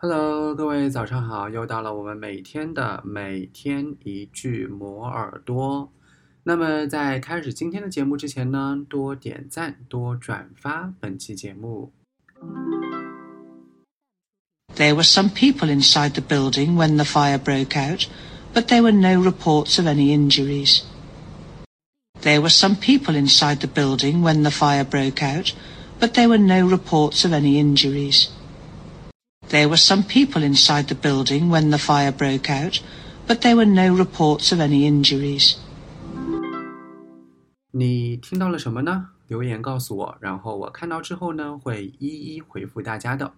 Hello，各位早上好！又到了我们每天的每天一句磨耳朵。那么在开始今天的节目之前呢，多点赞，多转发本期节目。There were some people inside the building when the fire broke out, but there were no reports of any injuries. There were some people inside the building when the fire broke out, but there were no reports of any injuries. There were some people inside the building when the fire broke out, but there were no reports of any injuries. 你听到了什么呢？留言告诉我，然后我看到之后呢，会一一回复大家的。